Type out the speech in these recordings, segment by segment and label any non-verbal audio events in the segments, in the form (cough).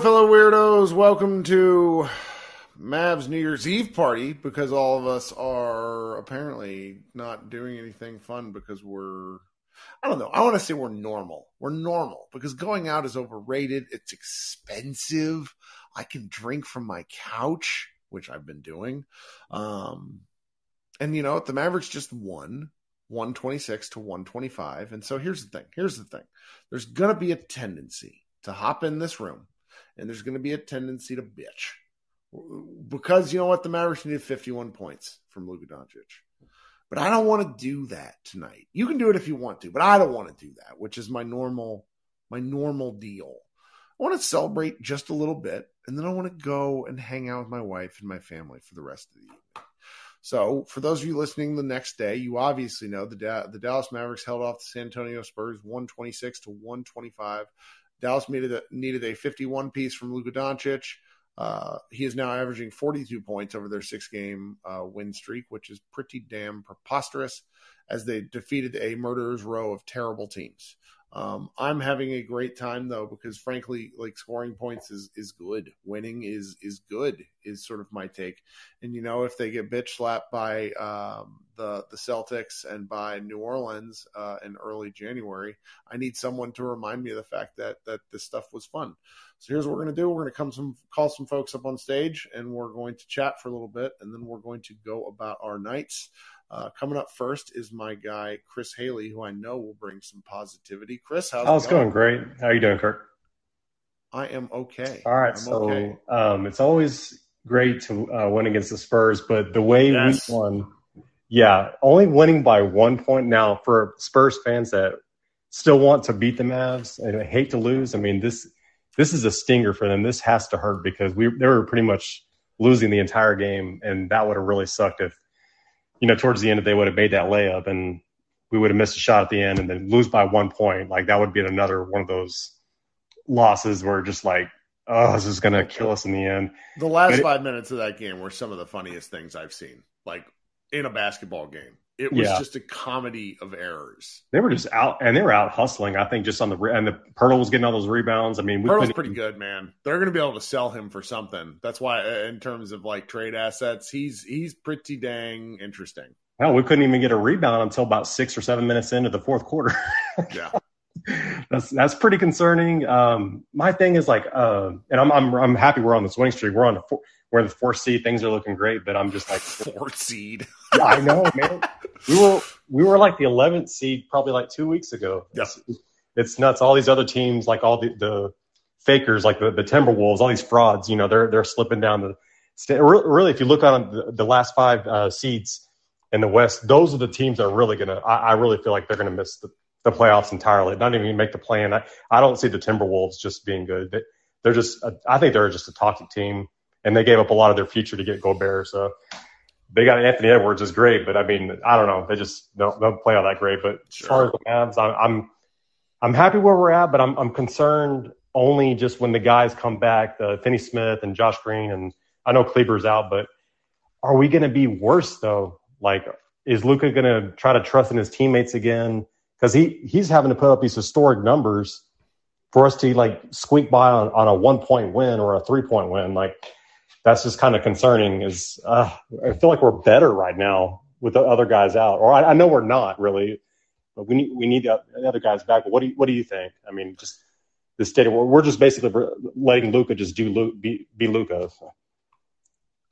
fellow weirdos, welcome to Mav's New Year's Eve party because all of us are apparently not doing anything fun because we're I don't know. I want to say we're normal. We're normal because going out is overrated. It's expensive. I can drink from my couch, which I've been doing. Um, and you know, the Mavericks just won 126 to 125. And so here's the thing. Here's the thing. There's going to be a tendency to hop in this room and there's going to be a tendency to bitch because you know what? The Mavericks needed 51 points from Luka Doncic. But I don't want to do that tonight. You can do it if you want to, but I don't want to do that, which is my normal my normal deal. I want to celebrate just a little bit, and then I want to go and hang out with my wife and my family for the rest of the evening. So, for those of you listening the next day, you obviously know the da- the Dallas Mavericks held off the San Antonio Spurs 126 to 125. Dallas needed a, needed a 51 piece from Luka Doncic. Uh, he is now averaging 42 points over their six game uh, win streak, which is pretty damn preposterous as they defeated a murderer's row of terrible teams. Um, I'm having a great time though because frankly, like scoring points is is good. Winning is is good is sort of my take. And you know, if they get bitch slapped by um, the the Celtics and by New Orleans uh, in early January, I need someone to remind me of the fact that that this stuff was fun. So here's what we're gonna do: we're gonna come some call some folks up on stage, and we're going to chat for a little bit, and then we're going to go about our nights. Uh, coming up first is my guy Chris Haley, who I know will bring some positivity. Chris, how's oh, it it's going? great. How are you doing, Kirk? I am okay. All right, I'm so okay. um, it's always great to uh, win against the Spurs, but the way Yes. we won, yeah, only winning by one point. Now, for Spurs fans that still want to beat the Mavs and hate to lose, I mean this this is a stinger for them. This has to hurt because we they were pretty much losing the entire game, and that would have really sucked if you know towards the end if they would have made that layup and we would have missed a shot at the end and then lose by one point. Like that would be another one of those losses where just like, oh, this is gonna kill us in the end. The last But it- five minutes of that game were some of the funniest things I've seen, like in a basketball game. It was Yeah. just a comedy of errors. They were just out and they were out hustling. I think just on the and the Poeltl was getting all those rebounds. I mean, we Pearl's pretty good, man. They're going to be able to sell him for something. That's why, uh, in terms of like trade assets, he's he's pretty dang interesting. Hell, we couldn't even get a rebound until about six or seven minutes into the fourth quarter. (laughs) Yeah, that's that's pretty concerning. Um, my thing is like, uh, and I'm I'm I'm happy we're on this winning streak. We're on the four, we're in the fourth seed. Things are looking great, but I'm just like, (laughs) fourth seed. yeah, I know, man. (laughs) We were we were like the 11th seed probably like two weeks ago. Yeah. It's, it's nuts. All these other teams, like all the, the fakers, like the, the Timberwolves, all these frauds, you know, they're they're slipping down the. sta- Really, if you look on the, the last five uh, seeds in the West, those are the teams that are really gonna. I, I really feel like they're gonna miss the, the playoffs entirely. Not even make the plan. I, I don't see the Timberwolves just being good. They, they're just. A, I think they're just a toxic team, and they gave up a lot of their future to get Gobert. So they got Anthony Edwards is great, but I mean, I don't know. They just don't, don't play all that great. But as far as the Mavs, I'm, I'm I'm happy where we're at, but I'm I'm concerned only just when the guys come back, the Finney Smith and Josh Green, and I know Kleber's out, but are we going to be worse though? Like, is Luka going to try to trust in his teammates again? Because he he's having to put up these historic numbers for us to like squeak by on, on a one point win or a three point win. Like, that's just kind of concerning. Is uh, I feel like we're better right now with the other guys out, or I, I know we're not really, but we need we need the the other guys back. But what do you, what do you think? I mean, just the state of we're just basically letting Luka just do Lu, be be Luka.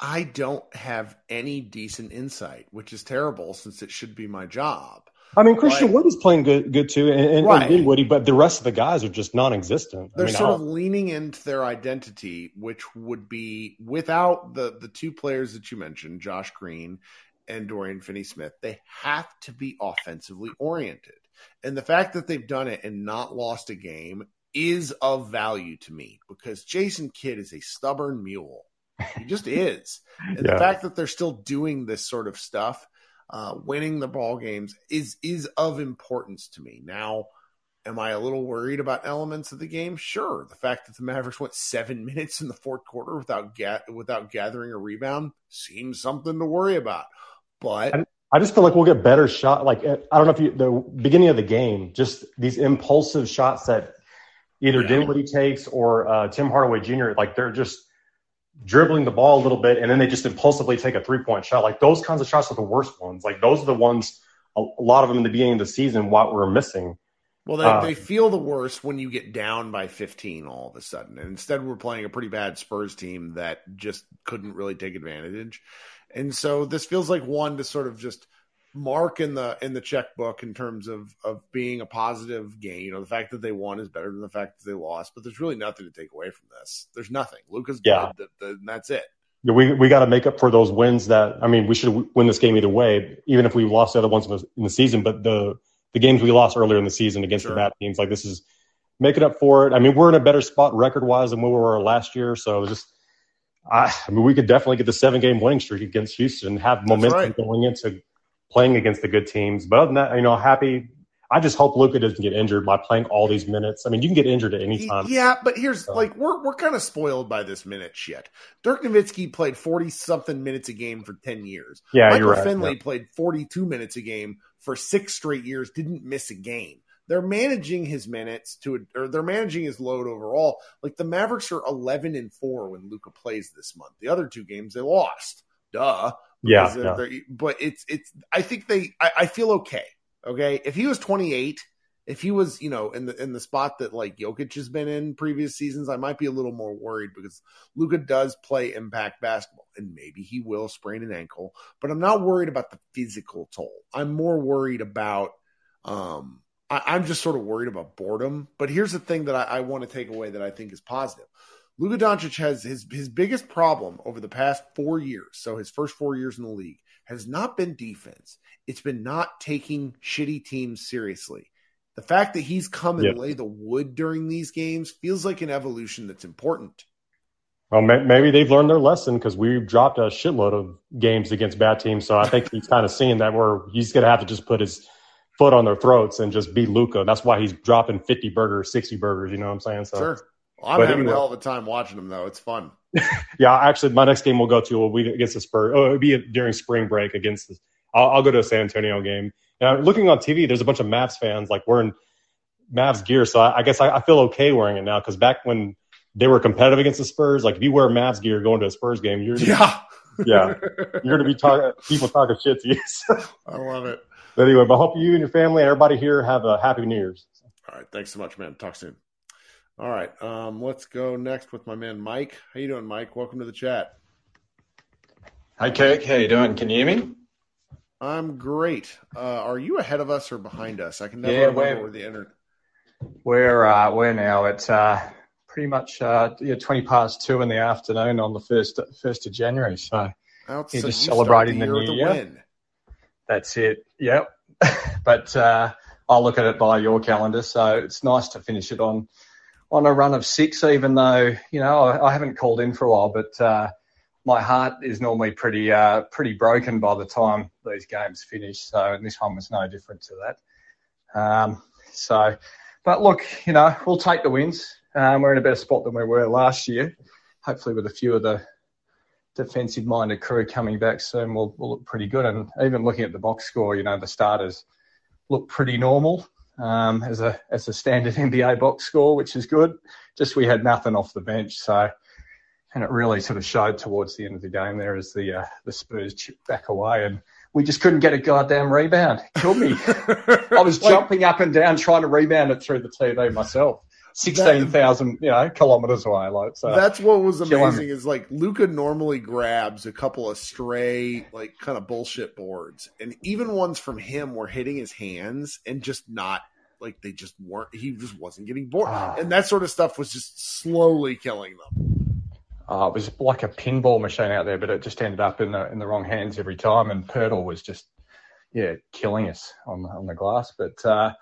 I don't have any decent insight, which is terrible since it should be my job. I mean, Christian Right. Wood is playing good good too, and, and, Right. and Dinwiddie, but the rest of the guys are just non-existent. They're I mean, sort how- of leaning into their identity, which would be without the the two players that you mentioned, Josh Green and Dorian Finney-Smith. They have to be offensively oriented, and the fact that they've done it and not lost a game is of value to me because Jason Kidd is a stubborn mule. He just (laughs) is, and Yeah. the fact that they're still doing this sort of stuff, uh, winning the ball games, is is of importance to me now. Am I a little worried about elements of the game? Sure. The fact that the Mavericks went seven (laughs) minutes in the fourth quarter without ga- without gathering a rebound seems something to worry about. But I just feel like we'll get better shot. Like I don't know if you the beginning of the game, just these impulsive shots that either Yeah. Dinwiddie takes or uh, Tim Hardaway Jr. Like they're just dribbling the ball a little bit and then they just impulsively take a three point shot. Like those kinds of shots are the worst ones. Like those are the ones a, lot of them in the beginning of the season what we're missing. Well, they, Uh, they feel the worst when you get down by 15 all of a sudden. And instead, we're playing a pretty bad Spurs team that just couldn't really take advantage. And so this feels like one to sort of just mark in the in the checkbook in terms of of being a positive gain. You know, the fact that they won is better than the fact that they lost, but there's really nothing to take away from this. There's nothing. Luka's Yeah. good. The, the, and that's it. We we got to make up for those wins that I mean we should win this game either way, even if we lost the other ones in the, in the season. But the the games we lost earlier in the season against Sure. the bad teams, like this is making up for it. I mean, we're in a better spot record wise than we were last year, so just I, I mean, we could definitely get the seven game winning streak against Houston, and have momentum right. going into playing against the good teams. But other than that, you know, happy. I just hope Luka doesn't get injured by playing all these minutes. I mean, you can get injured at any time. Yeah, but here's So- like we're we're kind of spoiled by this minute shit. Dirk Nowitzki played forty something minutes a game for ten years. Yeah, Michael you're right. Finley Yeah. played forty two minutes a game for six straight years. Didn't miss a game. They're managing his minutes to, or they're managing his load overall. Like the Mavericks are eleven and four when Luka plays this month. The other two games they lost. Duh. Yeah, yeah. but it's it's. I think they. I, I feel okay. Okay, if he was twenty eight, if he was you know in the in the spot that like Jokic has been in previous seasons, I might be a little more worried because Luka does play impact basketball, and maybe he will sprain an ankle. But I'm not worried about the physical toll. I'm more worried about. Um, I, I'm just sort of worried about boredom. But here's the thing that I, I want to take away that I think is positive. Luka Doncic has his his biggest problem over the past four years, so his first four years in the league, has not been defense. It's been not taking shitty teams seriously. The fact that he's come and Yeah. lay the wood during these games feels like an evolution that's important. Well, may- maybe they've learned their lesson because we've dropped a shitload of games against bad teams. So I think he's kind of seeing that where he's going to have to just put his foot on their throats and just beat Luka. That's why he's dropping 50 burgers, 60 burgers. You know what I'm saying? So, sure. I'm but having anyway. a hell of a time watching them, though. It's fun. (laughs) yeah, actually, my next game we'll go to will be against the Spurs. Oh, it'll be during spring break against the. I'll, I'll go to a San Antonio game. Now, looking on TV, there's a bunch of Mavs fans like wearing Mavs gear. So I, I guess I, I feel okay wearing it now because back when they were competitive against the Spurs, like if you wear Mavs gear going to a Spurs game, you're Yeah. (laughs) yeah, you're going to be (laughs) talking people talking shit to you. So, I love it. but anyway, but I hope you and your family and everybody here have a happy New Year's. All right. Thanks so much, man. Talk soon. All right. Um, let's go next with my man Mike. How you doing, Mike? Welcome to the chat. Hi, Kirk. How you doing? Can you hear me? I'm great. Uh, are you ahead of us or behind us? I can never Yeah, remember where the internet. We're uh, we're now at uh, pretty much uh, yeah, twenty past two in the afternoon on the first first of January. So You're just you celebrating the year new year? win. that's it. Yep. (laughs) but uh, I'll look at it by your calendar. So it's nice to finish it on on a run of six, even though you know I, I haven't called in for a while, but. Uh, my heart is normally pretty uh, pretty broken by the time these games finish. So and this one was no different to that. Um, so, but look, you know, we'll take the wins. Um, we're in a better spot than we were last year. Hopefully, with a few of the defensive-minded crew coming back soon, we'll, we'll look pretty good. And even looking at the box score, you know, the starters look pretty normal um, as a as a standard (laughs) NBA box score, which is good. Just we had nothing off the bench, so and it really sort of showed towards the end of the game there as the uh, the Spurs chipped back away and we just couldn't get a goddamn rebound. Killed me. (laughs) I was Like, jumping up and down trying to rebound it through the TV myself. Sixteen thousand, you know, kilometers away. Like so. That's what was amazing is like Luka normally grabs a couple of stray, like kind of bullshit boards, and even ones from him were hitting his hands and just not like they just weren't. He just wasn't getting bored, Ah. and that sort of stuff was just slowly killing them. Uh, it was like a pinball machine out there, but it just ended up in the in the wrong hands every time. And Poeltl was just yeah killing us on the, on the glass. But uh,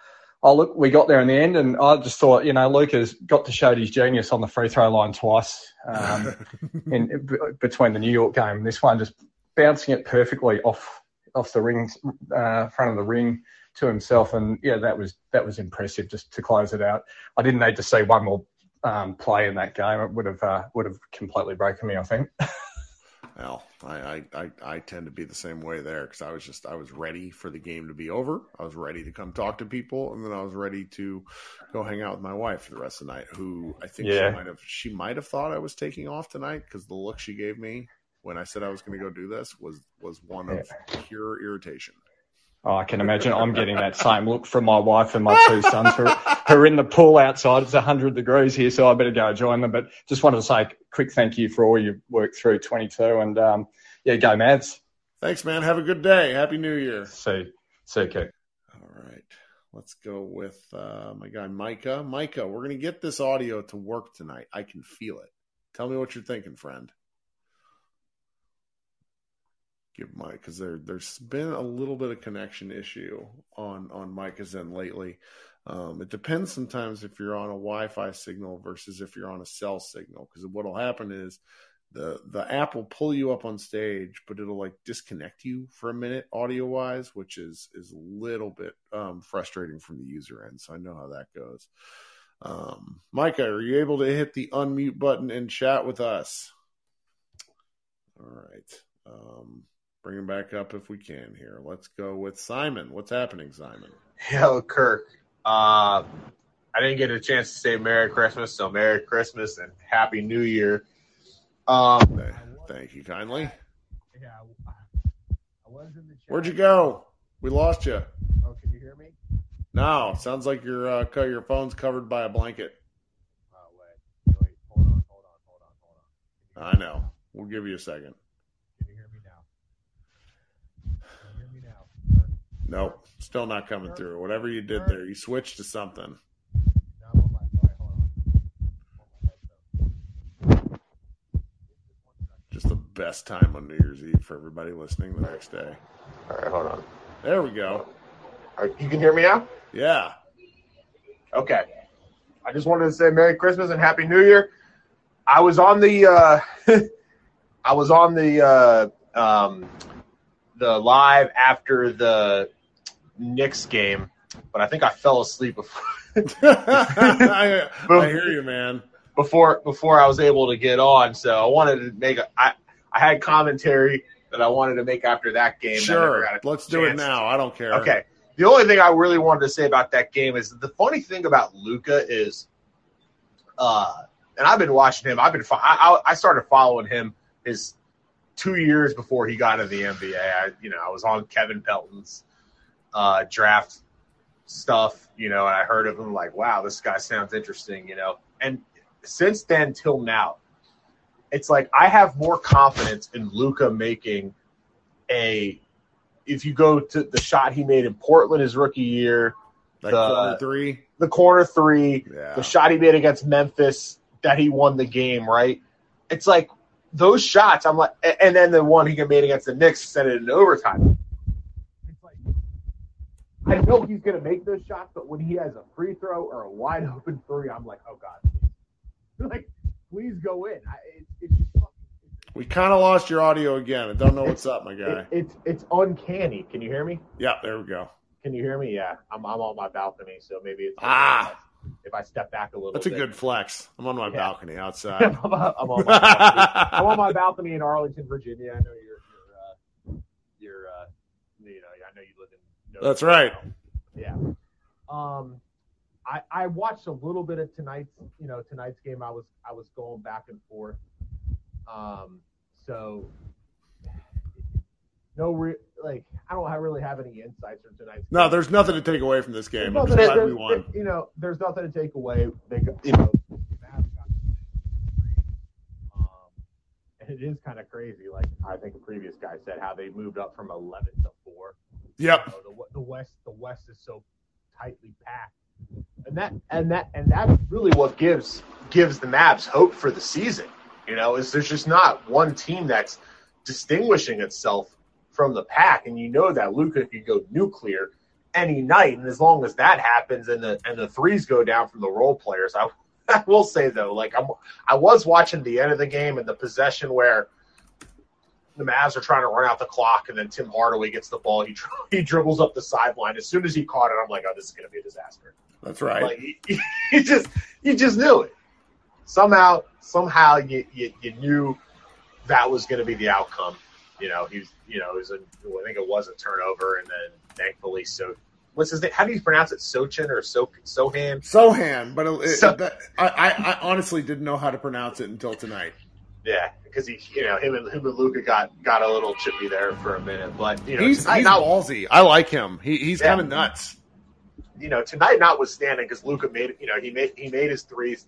oh look, we got there in the end, and I just thought you know Luka's got to show his genius on the free throw line twice um, (laughs) in b- between the New York game. This one just bouncing it perfectly off off the ring uh, front of the ring to himself, and yeah, that was that was impressive just to close it out. I didn't need to see one more um, play in that game. It would have uh, would have completely broken me. I think. (laughs) Well, I, I, I, tend to be the same way there because I was just I was ready for the game to be over. I was ready to come talk to people, and then I was ready to go hang out with my wife for the rest of the night. Who I think Yeah. she might have she might have thought I was taking off tonight because the look she gave me when I said I was going to go do this was was one of pure irritation. Oh, I can imagine I'm getting that same look from my wife and my two sons who, who are in the pool outside. It's 100 degrees here, so I better go join them. But just wanted to say a quick thank you for all your work through 22. And um, yeah, go Mavs. Thanks, man. Have a good day. Happy New Year. See, see you, Keith. All right. Let's go with uh, my guy Micah. Micah, we're going to get this audio to work tonight. I can feel it. Tell me what you're thinking, friend. Give Mike because there there's been a little bit of connection issue on on Micah's end lately. Um, it depends sometimes if you're on a Wi-Fi signal versus if you're on a cell signal. Because what'll happen is the the app will pull you up on stage, but it'll like disconnect you for a minute audio wise, which is is a little bit um, frustrating from the user end. So I know how that goes. Um, Micah, are you able to hit the unmute button and chat with us? All right. Um, bring him back up if we can here. Let's go with Simon. What's happening, Simon? Hello, Kirk. Uh, I didn't get a chance to say Merry Christmas, so Merry Christmas and Happy New Year. Um, Thank you kindly. yeah, I was in the chat. Where'd you go? We lost you. Oh, can you hear me? No, sounds like your uh, your phone's covered by a blanket. Oh, wait. Wait, hold on, hold on, hold on, hold on. I know. We'll give you a second. Can you hear me now? Can you hear me now? Nope, still not coming through. Whatever you did there, you switched to something. Now I'm on my, all right, hold on. Just the best time on New Year's Eve for everybody listening the next day. All right, hold on. There we go. Right, you can hear me now? Yeah. Okay. I just wanted to say Merry Christmas and Happy New Year. I was on the uh (laughs) I was on the uh um the live after the Knicks game, but I think I fell asleep before (laughs) (laughs) I, I hear you, man. before before I was able to get on. So I wanted to make a I I had commentary that I wanted to make after that game. that Sure. a Let's do it now. I don't care. Okay. The only thing I really wanted to say about that game is the funny thing about Luka is, uh, and I've been watching him. I've been I, I I started following him his two years before he got into the NBA. I, you know, I was on Kevin Pelton's uh, draft stuff, you know, and I heard of him like, wow, this guy sounds interesting, you know. And since then till now, it's like I have more confidence in Luka making a if you go to the shot he made in Portland his rookie year, That The- corner three. the corner three, Yeah. the shot he made against Memphis that he won the game, right? It's like those shots. I'm like, and then the one he made against the Knicks sent it in overtime. I know he's gonna make those shots, but when he has a free throw or a wide open three, I'm like, oh god, (laughs) like please go in. I, it, it's just fucking. We kind of lost your audio again. I don't know what's up, my guy. It, it's it's uncanny. Can you hear me? Yeah, there we go. Can you hear me? Yeah, I'm I'm on my balcony, so maybe it's Ah. If I step back a little, bit. That's a bit. good flex. I'm on my Yeah. balcony outside. (laughs) I'm, on- my balcony. I'm on my balcony in Arlington, Virginia. I know you're you're uh, you're uh, you know I know you live in. Nova That's right. Yeah. Um, I I watched a little bit of tonight's you know tonight's game. I was I was going back and forth. Um, so no re- like I don't really have any insights from tonight's. no, game. there's nothing to take away from this game. I'm There's just nothing- glad we won. You know, there's nothing to take away. They, got- you know, the Mavs got- um, it is kind of crazy. Like I think a previous guy said, how they moved up from 11 to four. Yep. You know, the, the West, the West is so tightly packed, and that and that and that's really what gives gives the Mavs hope for the season. You know, is there's just not one team that's distinguishing itself from the pack, and you know that Luka could go nuclear any night, and as long as that happens, and the and the threes go down from the role players, I, (laughs) I will say though, like I'm I was watching the end of the game and the possession where the Mavs are trying to run out the clock, and then Tim Hardaway gets the ball. He dri- (laughs) he dribbles up the sideline. As soon as he caught it, I'm like, oh, this is going to be a disaster. That's right. Like you, (laughs) you just you just knew it. Somehow, somehow you, you you knew that was going to be the outcome. You know, he's you know, it was a, I think it was a turnover, and then thankfully, so what's his name? How do you pronounce it? Sochin or so Sohan? Sohan, but it, So- it, that, I, I, I honestly didn't know how to pronounce it until tonight. Yeah, because he, you know, him and him and Luka got got a little chippy there for a minute, but you know, He's, he's not, ballsy. I like him. He, he's Yeah. kind of nuts. you know, tonight notwithstanding, because Luka made, you know, he made he made his threes,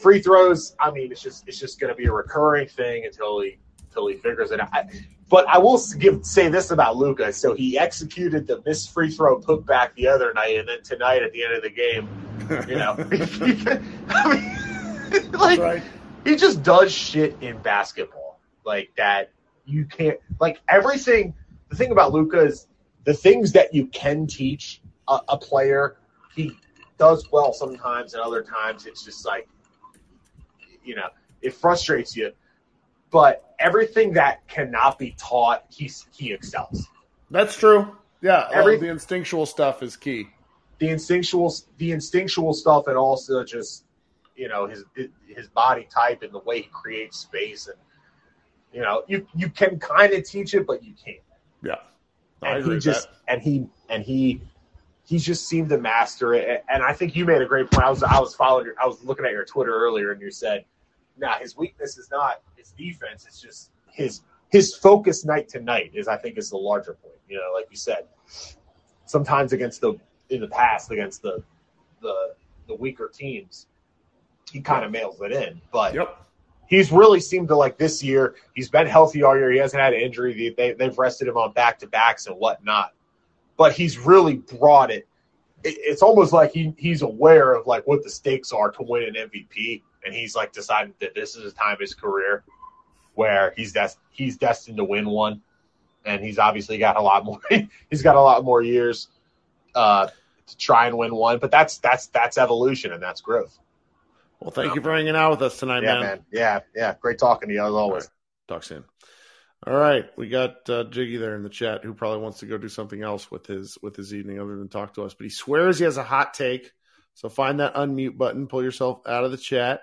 free throws. I mean, it's just it's just going to be a recurring thing until he until he figures it out. I, but I will give say this about Luka. So he executed the missed free throw putback the other night, and then tonight at the end of the game, you know, (laughs) I mean, (laughs) like right. He just does shit in basketball like that. You can't like everything. The thing about Luka is the things that you can teach a, a player. He does well sometimes, and other times it's just like you know it frustrates you. But everything that cannot be taught, he's he excels. That's true. Yeah, Every- the instinctual stuff is key. the instinctual the instinctual stuff and also just you know his his body type and the way he creates space and you know you you can kind of teach it but you can't. Yeah, I and he just that. and he and he he just seemed to master it. And I think you made a great point. I was I was following your, I was looking at your Twitter earlier and you said nah his weakness is not his defense. It's just his his focus night to night is I think is the larger point. You know like you said sometimes against the in the past against the the the weaker teams he kind of mails it in but Yep. he's really seemed to like this year. He's been healthy all year. He hasn't had an injury. They, they've rested him on back to backs and whatnot. But he's really brought it. it. It's almost like he, he's aware of like what the stakes are to win an MVP, and he's like decided that this is his time of his career where he's des- he's destined to win one, and he's obviously got a lot more. (laughs) he's got a lot more years uh, to try and win one. But that's that's that's evolution and that's growth. Well, thank you for hanging out with us tonight, Yeah, man. man. Yeah, yeah. Great talking to you as always. Talk soon. All right, we got uh, Jiggy there in the chat who probably wants to go do something else with his with his evening other than talk to us. But he swears he has a hot take. So find that unmute button, pull yourself out of the chat,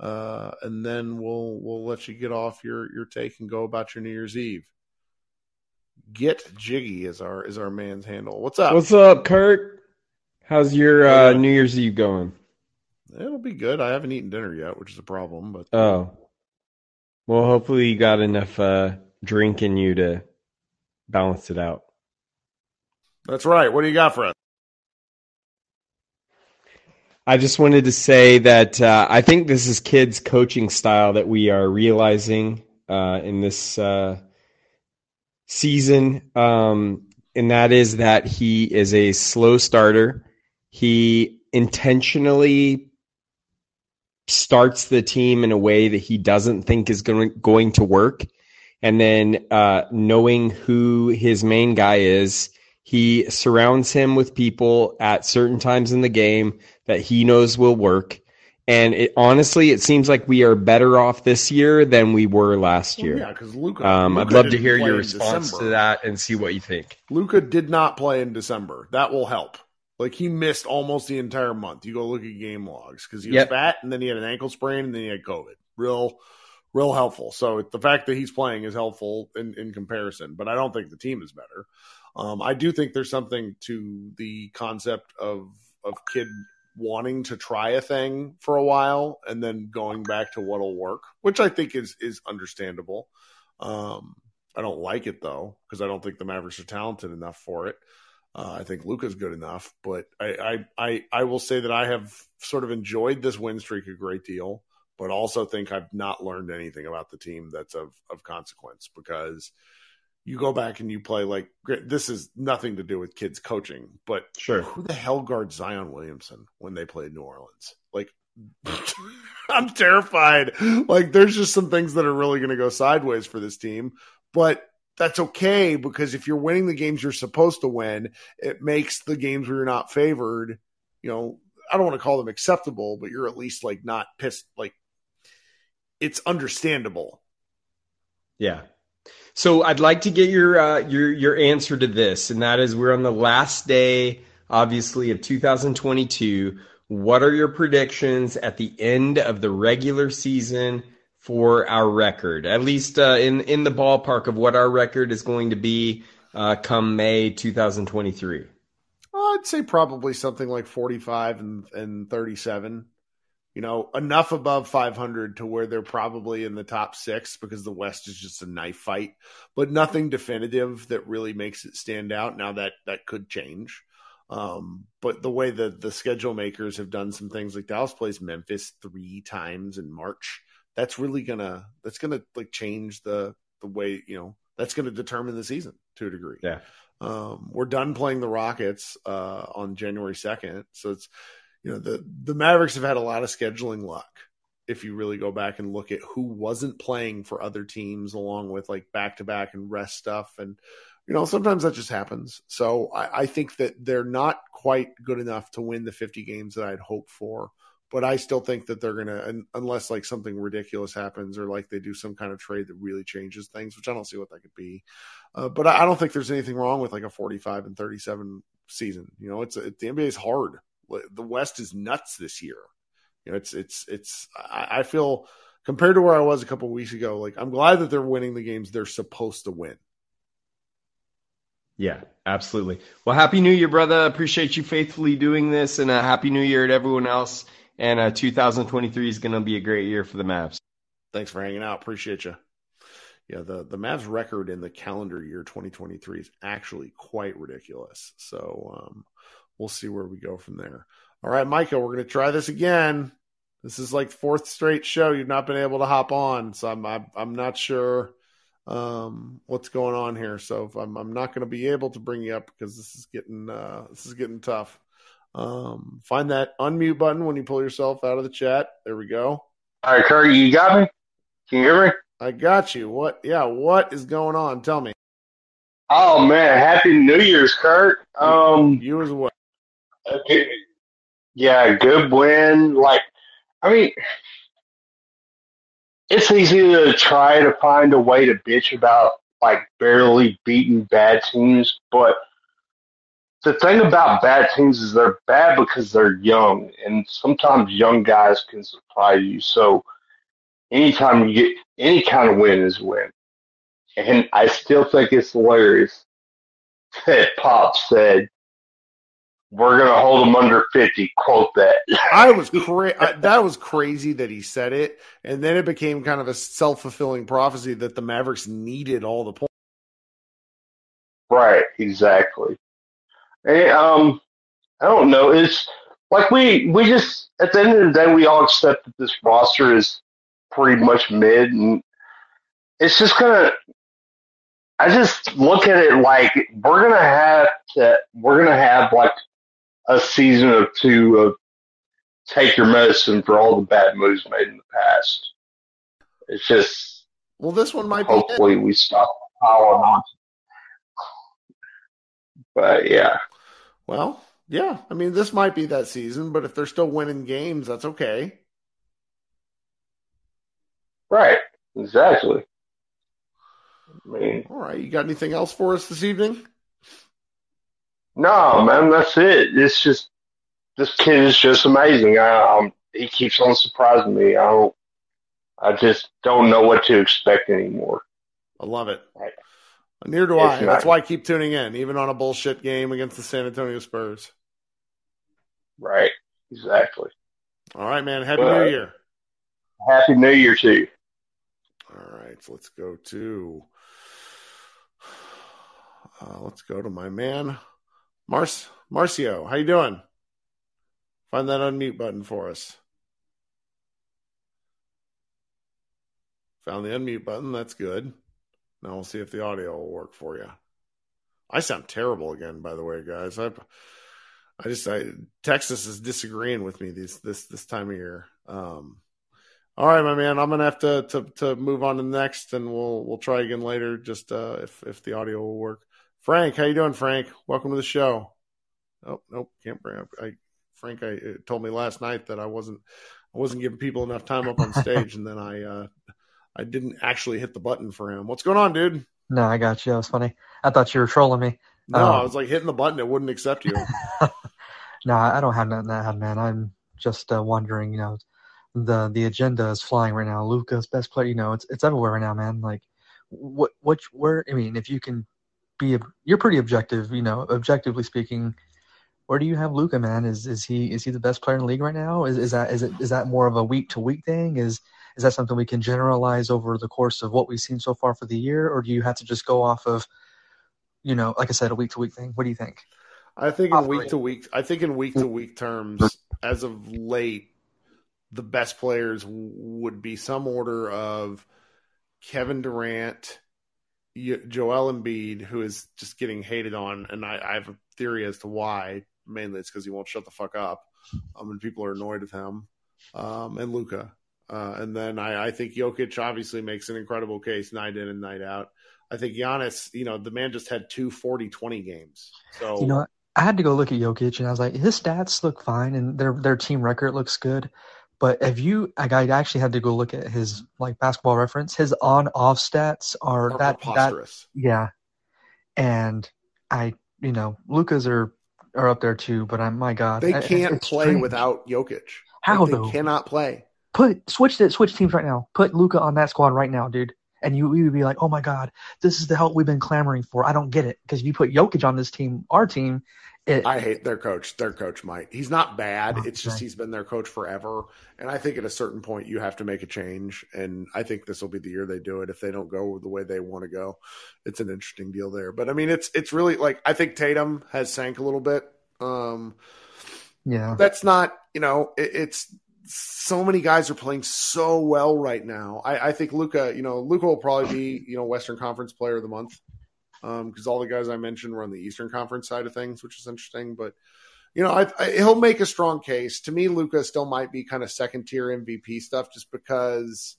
uh, and then we'll we'll let you get off your your take and go about your New Year's Eve. Get Jiggy is our is our man's handle. What's up? What's up, Kirk? How's your uh, New Year's Eve going? It'll be good. I haven't eaten dinner yet, which is a problem, but Oh, well, hopefully you got enough uh, drink in you to balance it out. that's right. What do you got for us? I just wanted to say that uh, I think this is Kidd's coaching style that we are realizing uh, in this uh, season, um, and that is that he is a slow starter. He intentionally starts the team in a way that he doesn't think is going going to work, and then uh, knowing who his main guy is, he surrounds him with people at certain times in the game that he knows will work. And it honestly, it seems like we are better off this year than we were last Well, year. yeah, because Luka. um, I'd love to hear your response December. to that and see what you think. Luka did not play in December. That will help. Like he missed almost the entire month. You go look at game logs because he was Yep. fat and then he had an ankle sprain and then he had COVID. Real, real helpful. So the fact that he's playing is helpful in, in comparison, but I don't think the team is better. Um, I do think there's something to the concept of of Kidd wanting to try a thing for a while and then going back to what'll work, which I think is is understandable. Um, I don't like it though because I don't think the Mavericks are talented enough for it. Uh, I think Luka's good enough, but I, I I I will say that I have sort of enjoyed this win streak a great deal, but also think I've not learned anything about the team that's of of consequence because you go back and you play like this is nothing to do with Kidd's coaching, but Sure. who the hell guards Zion Williamson when they played New Orleans? Like, (laughs) I'm terrified. Like, there's just some things that are really going to go sideways for this team, but that's okay because if you're winning the games you're supposed to win, it makes the games where you're not favored, you know, I don't want to call them acceptable, but you're at least like not pissed. Like, it's understandable. Yeah. So I'd like to get your uh, your your answer to this, and that is we're on the last day, obviously, of 2022. What are your predictions at the end of the regular season for our record, at least uh, in in the ballpark of what our record is going to be uh, come May 2023? I'd say probably something like 45 and, and 37. You know, enough above 500 to where they're probably in the top six because the West is just a knife fight, but nothing definitive that really makes it stand out. Now that that could change. Um, but the way that the schedule makers have done some things like Dallas plays Memphis three times in March, that's really gonna that's gonna like change the the way you know that's gonna determine the season to a degree. Yeah. Um, we're done playing the Rockets uh, on January second, so it's you know the the Mavericks have had a lot of scheduling luck. If you really go back and look at who wasn't playing for other teams, along with like back to back and rest stuff, and you know sometimes that just happens. So I, I think that they're not quite good enough to win the 50 games that I'd hoped for but I still think that they're gonna, unless like something ridiculous happens or like they do some kind of trade that really changes things, which I don't see what that could be. Uh, but I don't think there's anything wrong with like a 45 and 37 season. You know, it's it, the NBA is hard. The West is nuts this year. You know, it's it's it's. I, I feel compared to where I was a couple weeks ago, like I'm glad that they're winning the games they're supposed to win. Yeah, absolutely. Well, happy New Year, brother. Appreciate you faithfully doing this, and a happy New Year to everyone else. And uh, 2023 is going to be a great year for the Mavs. Thanks for hanging out. Appreciate you. Yeah, the the Mavs record in the calendar year 2023 is actually quite ridiculous. So um, we'll see where we go from there. All right, Micah, we're going to try this again. This is like fourth straight show you've not been able to hop on, so I'm I'm, I'm not sure um, what's going on here. So I'm I'm not going to be able to bring you up because this is getting uh, this is getting tough. Um, find that unmute button when you pull yourself out of the chat. There we go. All right, Kurt, you got me? Can you hear me? I got you. What? Yeah. What is going on? Tell me. Oh man, Happy New Year's, Kurt. Um, you as well. Okay. Yeah, good win. Like, I mean, it's easy to try to find a way to bitch about like barely beating bad teams, but the thing about bad teams is they're bad because they're young, and sometimes young guys can surprise you. So anytime you get any kind of win is a win. And I still think it's hilarious that Pop said, "We're gonna hold them under 50." Quote that. I was (laughs) cra- I, that was crazy that he said it, and then it became kind of a self fulfilling prophecy that the Mavericks needed all the points. Right. Exactly. And, um, I don't know. It's like we we just at the end of the day we all accept that this roster is pretty much mid, and it's just gonna. I just look at it like we're gonna have to. We're gonna have like a season or two of take your medicine for all the bad moves made in the past. It's just. Well, this one might hopefully we stop piling on. But yeah. Well, yeah. I mean, this might be that season, but if they're still winning games, that's okay. Right. Exactly. I mean, all right. You got anything else for us this evening? No, man. That's it. It's just this kid is just amazing. I, um, he keeps on surprising me. I don't. I just don't know what to expect anymore. I love it. Right. Neither do I. That's why I keep tuning in, even on a bullshit game against the San Antonio Spurs. Right. Exactly. All right, man. Happy New Year. Happy New Year to you. All right. So let's go to uh, let's go to my man, Mars Marcio. How you doing? Find that unmute button for us. Found the unmute button. That's good. Now we'll see if the audio will work for you. I sound terrible again, by the way, guys. I, I just, I Texas is disagreeing with me this this this time of year. Um, all right, my man, I'm gonna have to to to move on to next, and we'll we'll try again later. Just uh, if if the audio will work. Frank, how you doing, Frank? Welcome to the show. Oh nope, can't bring up. I Frank, I told me last night that I wasn't I wasn't giving people enough time up on stage, (laughs) and then I uh, I didn't actually hit the button for him. What's going on, dude? No, I got you. That was funny. I thought you were trolling me. No, um, I was like hitting the button. It wouldn't accept you. (laughs) no, I don't have nothing to add, man. I'm just uh, wondering, you know, the the agenda is flying right now. Luka's best player, you know, it's it's everywhere right now, man. Like, what what where? I mean, if you can be, you're pretty objective, you know, objectively speaking. Where do you have Luka, man? Is is he is he the best player in the league right now? Is is that is it is that more of a week to week thing? Is is that something we can generalize over the course of what we've seen so far for the year, or do you have to just go off of, you know, like I said, a week to week thing? What do you think? I think in week to week, I think in week to week terms, as of late, the best players would be some order of Kevin Durant, Joel Embiid, who is just getting hated on, and I, I have a theory as to why. Mainly, it's because he won't shut the fuck up, um, and people are annoyed with him. Um, and Luka, uh, and then I, I think Jokic obviously makes an incredible case night in and night out. I think Giannis, you know, the man just had two 40-20 games. So you know, I had to go look at Jokic, and I was like, his stats look fine, and their their team record looks good. But if you, like, I actually had to go look at his like basketball reference. His on off stats are, are that preposterous. that yeah, and I, you know, Luka's are are up there too. But I'm my God, they can't it's play without Jokic. How Like, they though? cannot play. Put switch the switch teams right now. Put Luka on that squad right now, dude. And you, you would be like, oh my God, this is the help we've been clamoring for. I don't get it because if you put Jokic on this team, our team, it, I hate their coach. Their coach might. He's not bad. Oh, It's just he's been their coach forever. And I think at a certain point you have to make a change. And I think this will be the year they do it. If they don't go the way they want to go, it's an interesting deal there. But I mean, it's it's really like I think Tatum has sank a little bit. Um, yeah, that's not you know it, it's so many guys are playing so well right now. I, I think Luka, you know, Luka will probably be you know Western Conference Player of the Month because all the guys I mentioned were on the Eastern Conference side of things, which is interesting. But you know, I, I, he'll make a strong case. To me, Luka still might be kind of second tier MVP stuff, just because.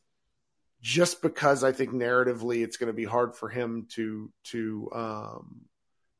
Just because I think narratively it's going to be hard for him to to um,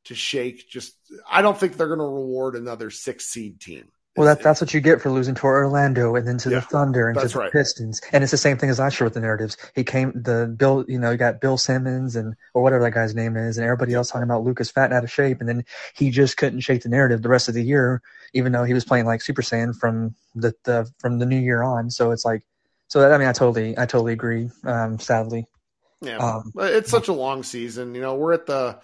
to shake. Just I don't think they're going to reward another six seed team. Well, that, that's what you get for losing to Orlando and then to Yeah, the Thunder and to the right. Pistons. And it's the same thing as last year with the narratives. He came, the Bill, you know, you got Bill Simmons and, or whatever that guy's name is, and everybody else talking about Luka's fat and out of shape. And then he just couldn't shake the narrative the rest of the year, even though he was playing like Super Saiyan from the, the from the new year on. So it's like, so that, I mean, I totally, I totally agree, um, sadly. Yeah, Um, it's such a long season. You know, we're at the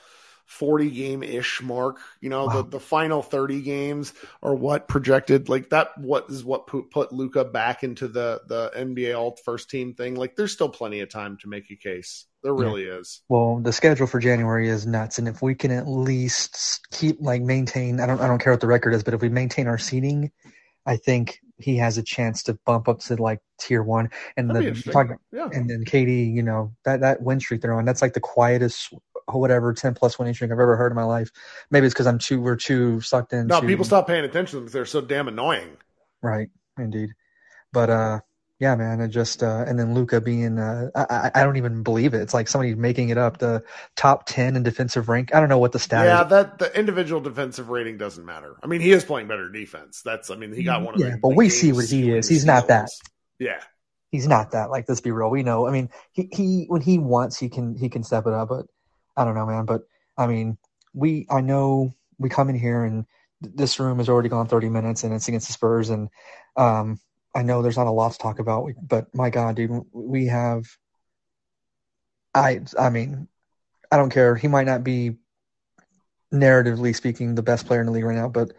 40 game ish mark. You know, Wow. the, the final 30 games are what projected like that. What is what put, put Luka back into the, the NBA all first team thing? Like, there's still plenty of time to make a case. There Yeah. really is. Well, the schedule for January is nuts, and if we can at least keep like maintain, I don't, I don't care what the record is, but if we maintain our seating, I think he has a chance to bump up to like tier one. And That'd the talking, Yeah. and then KD, you know that that win streak they're on, that's like the quietest whatever ten plus winning streak I've ever heard in my life. Maybe it's because I'm too we're too sucked in. No, to- people stop paying attention because they're so damn annoying. Right, indeed. But uh yeah, man, it just uh and then Luka being uh I, I I don't even believe it. It's like somebody making it up, the top ten in defensive rank. I don't know what the stat Yeah, is. that the individual defensive rating doesn't matter. I mean, he is playing better defense. That's, I mean, he got one of Yeah, the, but the we see what he is. He's not that. Yeah. He's not that. Like let's be real. We know. I mean, he, he when he wants he can he can step it up, but I don't know, man. But I mean, we I know we come in here and th- this room has already gone 30 minutes and it's against the Spurs and um I know there's not a lot to talk about, but my God, dude, we have. I I mean, I don't care. He might not be, narratively speaking, the best player in the league right now, but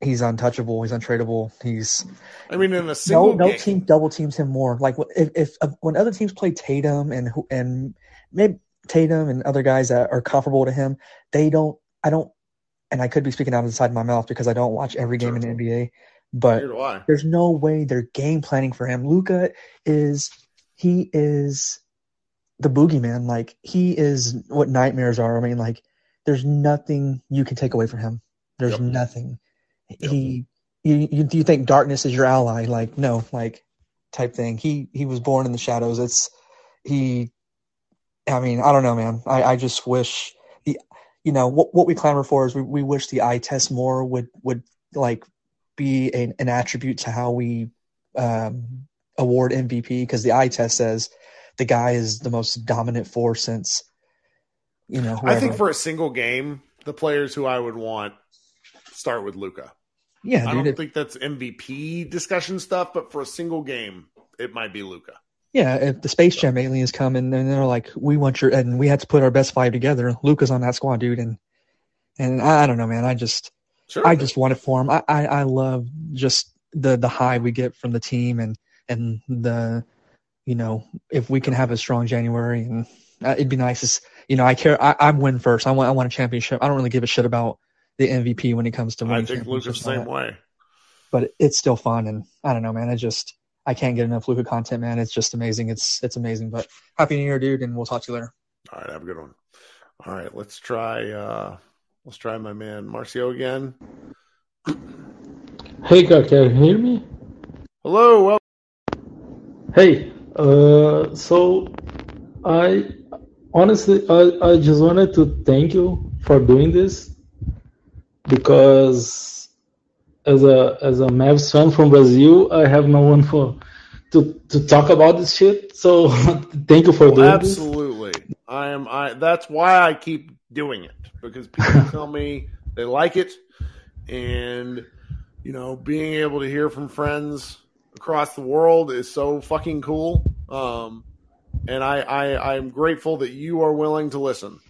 he's untouchable. He's untradeable. He's I mean, in a no single no game, team double teams him more. Like if if uh, when other teams play Tatum and and maybe Tatum and other guys that are comparable to him, they don't. I don't. And I could be speaking out of the side of my mouth because I don't watch every game Sure. in the NBA, but neither do I. there's no way they're game planning for him. Luka is he is the boogeyman. Like he is what nightmares are. I mean, like there's nothing you can take away from him. There's Yep. nothing. Yep. He you, you you think darkness is your ally? Like no, like type thing. He he was born in the shadows. It's he. I mean, I don't know, man. I I just wish the you know what what we clamor for is we, we wish the eye test more would would like be an, an attribute to how we um, award MVP because the eye test says the guy is the most dominant force since you know. I think for a single game, the players who I would want start with Luka. Yeah, I dude. don't if- think that's MVP discussion stuff, but for a single game, it might be Luka. Yeah, if the Space Jam aliens come and then they're like, "We want your," and we had to put our best five together. Luka's on that squad, dude, and and I, I don't know, man. I just Sure. I just want it for him. I, I I love just the the high we get from the team and and the you know if we can have a strong January and uh, it'd be nice. As, you know, I care. I, I win first. I want I want a championship. I don't really give a shit about the MVP when it comes to winning. I think Luka's the and same way. But it's still fun, and I don't know, man. I just I can't get enough Luka content, man. It's just amazing. It's it's amazing. But happy New Year, dude, and we'll talk to you later. All right, have a good one. All right, let's try. uh Let's try my man Marcio again. (clears throat) Hey, God, can you hear me? Hello. Well, Hey, uh, so I honestly, I, I just wanted to thank you for doing this because as a as a Mavs fan from Brazil, I have no one for to to talk about this shit. So (laughs) thank you for well, doing this. absolutely. I am. I. That's why I keep doing it because people (laughs) tell me they like it, and you know, being able to hear from friends across the world is so fucking cool. Um, and I, I, I'm grateful that you are willing to listen.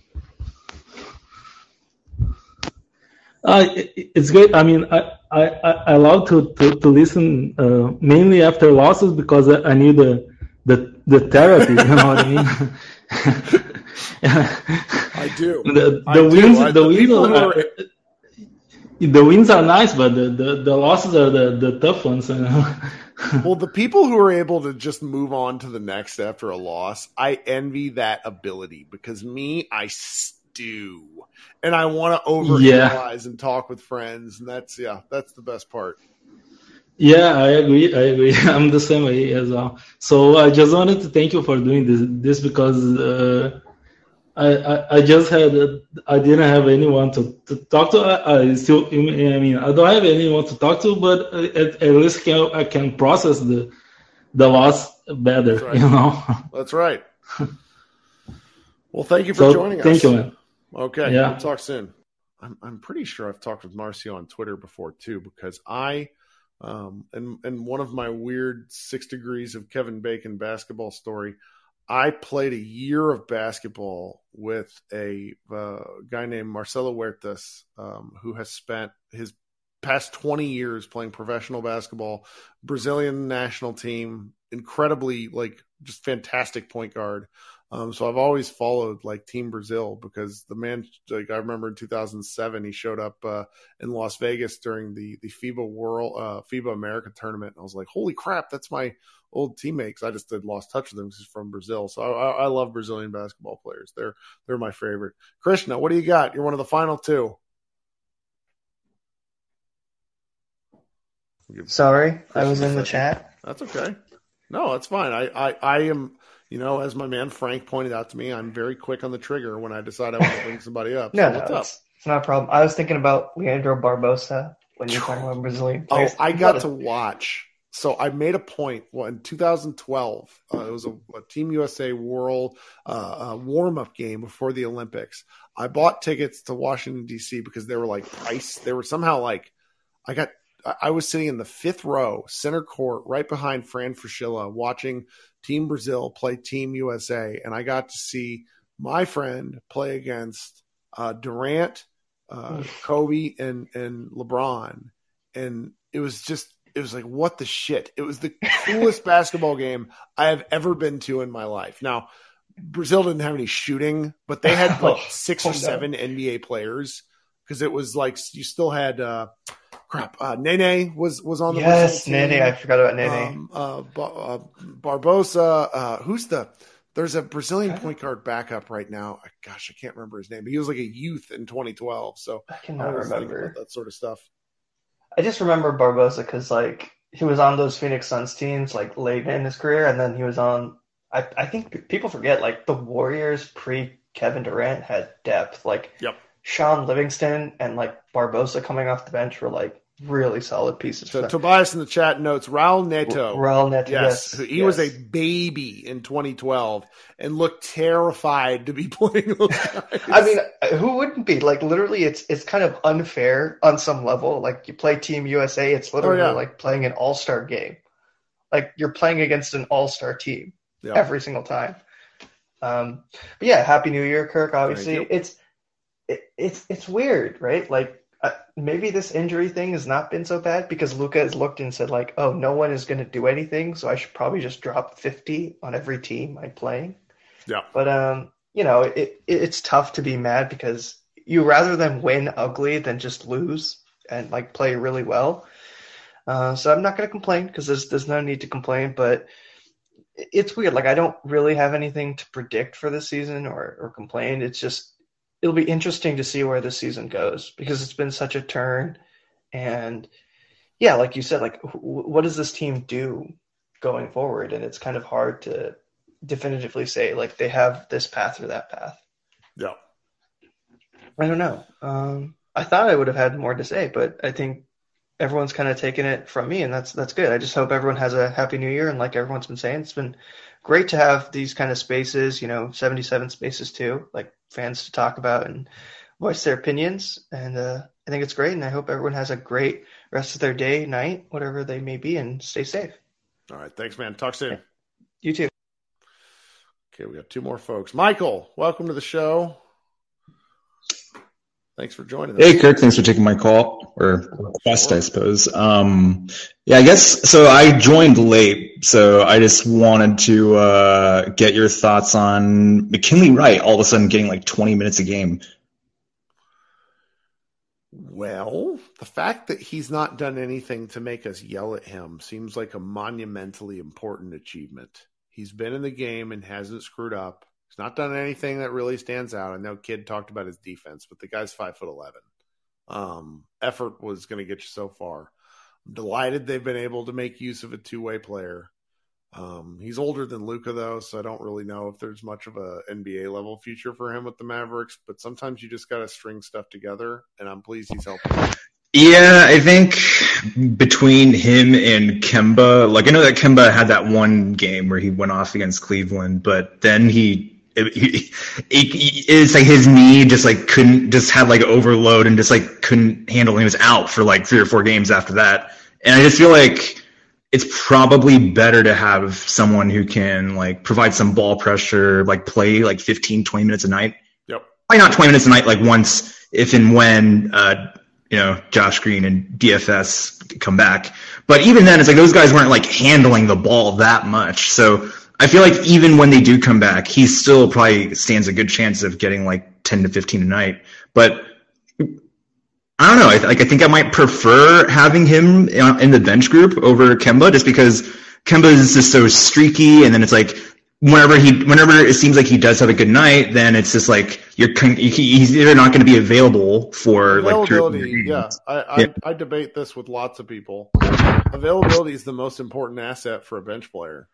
Uh, it- it's great. I mean, I I, I I love to to, to listen uh, mainly after losses because I, I need the the the therapy. You know what I mean? (laughs) I do. the I the do. wins I- the the wins are, are- the wins are nice, but the, the, the losses are the, the tough ones. You know? (laughs) Well, the people who are able to just move on to the next after a loss, I envy that ability because me, I stew and I want to overanalyze and talk with friends, and that's yeah, that's the best part. yeah, I agree. I agree. (laughs) I'm the same way as well. So I just wanted to thank you for doing this this because uh, I, I I just had I didn't have anyone to, to talk to. I, I still I mean I don't have anyone to talk to, but at, at least can, I can process the the loss better. (laughs) Right. You know. That's right. (laughs) Well, thank you for So joining us. thank you, man. Okay, Yeah. we'll talk soon. I'm I'm pretty sure I've talked with Marcio on Twitter before too, because I um and and one of my weird six degrees of Kevin Bacon basketball story, I played a year of basketball with a uh, guy named Marcelo Huertas, um, who has spent his past 20 years playing professional basketball, Brazilian national team, incredibly like just fantastic point guard. Um, so I've always followed like Team Brazil because the man, like I remember in 2007, he showed up uh, in Las Vegas during the the FIBA World uh, FIBA America tournament, and I was like, "Holy crap, that's my old teammate!" 'cause I just had lost touch with him because he's from Brazil. So I, I, I love Brazilian basketball players. They're they're my favorite. Krishna, what do you got? You're one of the final two. Sorry, I was in the chat. That's okay. No, that's fine. I, I, I am, you know, as my man Frank pointed out to me, I'm very quick on the trigger when I decide I want to bring somebody up. No, (laughs) so no, it's, it's not a problem. I was thinking about Leandro Barbosa when you're talking about Brazilian Oh. I got to watch. So I made a point. Well, in 2012, uh, it was a, a Team USA World uh, uh, warm up game before the Olympics. I bought tickets to Washington D.C. because they were like price. They were somehow like I got. I- I was sitting in the fifth row, center court, right behind Fran Fraschilla, watching Team Brazil play Team USA, and I got to see my friend play against uh, Durant, uh, Kobe, and and LeBron, and it was just it was like what the shit. It was the (laughs) coolest basketball game I have ever been to in my life. Now, Brazil didn't have any shooting, but they had (laughs) like six Oh, or no. seven NBA players because it was like you still had uh, crap. Uh, Nene was was on the Yes, Brazil team. Nene. I forgot about Nene. Um, uh, Ba- uh, Barbosa. Uh, who's the? There's a Brazilian point guard backup right now. Gosh, I can't remember his name. But he was like a youth in 2012. So I I cannot think remember. that sort of stuff. I just remember Barbosa because like he was on those Phoenix Suns teams like late in his career, and then he was on. I I think people forget like the Warriors pre Kevin Durant had depth. Like Yep. Shaun Livingston and like Barbosa coming off the bench were like really solid pieces. So. Tobias in the chat notes Raul Neto. Raul Neto, Yes, yes, he was a baby in 2012 and looked terrified to be (laughs) playing those guys. I mean, who wouldn't be? Like literally, it's it's kind of unfair on some level. Like you play Team USA, it's literally Oh, yeah. like playing an All Star game. Like you're playing against an All Star team Yeah. every single time. Um, but yeah, Happy New Year, Kirk. Obviously, it's it, it's it's weird, right? Like uh, maybe this injury thing has not been so bad because Luka has looked and said like, oh, no one is going to do anything, so I should probably just drop 50 on every team I'm playing. Yeah. But um, you know, it, it it's tough to be mad because you rather than win ugly than just lose and like play really well. Uh, so I'm not going to complain because there's there's no need to complain, but it's weird. Like I don't really have anything to predict for this season or or complain. It's just it'll be interesting to see where this season goes because it's been such a turn and yeah, like you said, like wh- what does this team do going forward? And it's kind of hard to definitively say like they have this path or that path. yeah. I don't know. Um, I thought I would have had more to say, but I think everyone's kind of taken it from me, and that's that's good. I just hope everyone has a happy new year, and like everyone's been saying, it's been great to have these kind of spaces. You know, seventy-seven spaces too, like fans to talk about and voice their opinions, and uh, I think it's great. And I hope everyone has a great rest of their day, night, whatever they may be, and stay safe. All right. Thanks, man. Talk soon. You too. Okay, we got two more folks. Michael, welcome to the show. Thanks for joining us. Hey, Kirk, thanks for taking my call or request, I suppose. Um, yeah, I guess so. I joined late, so I just wanted to uh, get your thoughts on McKinley Wright all of a sudden getting like 20 minutes a game. Well, the fact that he's not done anything to make us yell at him seems like a monumentally important achievement. He's been in the game and hasn't screwed up. He's not done anything that really stands out. I know Kidd talked about his defense, but the guy's five foot eleven. Um, effort was going to get you so far. I'm delighted they've been able to make use of a two way player. Um, he's older than Luka though, so I don't really know if there's much of a NBA level future for him with the Mavericks. But sometimes you just got to string stuff together, and I'm pleased he's helping. Yeah, I think between him and Kemba, like I know that Kemba had that one game where he went off against Cleveland, but then he, he, he it's like his knee just like couldn't just had like overload and just like couldn't handle. He was out for like three or four games after that, and I just feel like it's probably better to have someone who can like provide some ball pressure, like play like 15, 20 minutes a night. Yep. Probably not 20 minutes a night, like once, if and when, uh, you know, Josh Green and DFS come back. But even then, it's like those guys weren't like handling the ball that much. So I feel like even when they do come back, he still probably stands a good chance of getting like 10 to 15 a night. But I don't know. I, like, I think I might prefer having him uh, in the bench group over Kemba just because Kemba is just so streaky. And then it's like, whenever he, whenever it seems like he does have a good night, then it's just like, you're, he's either not going to be available for like, Availability, yeah. I, I, Yeah. I debate this with lots of people. Availability is the most important asset for a bench player.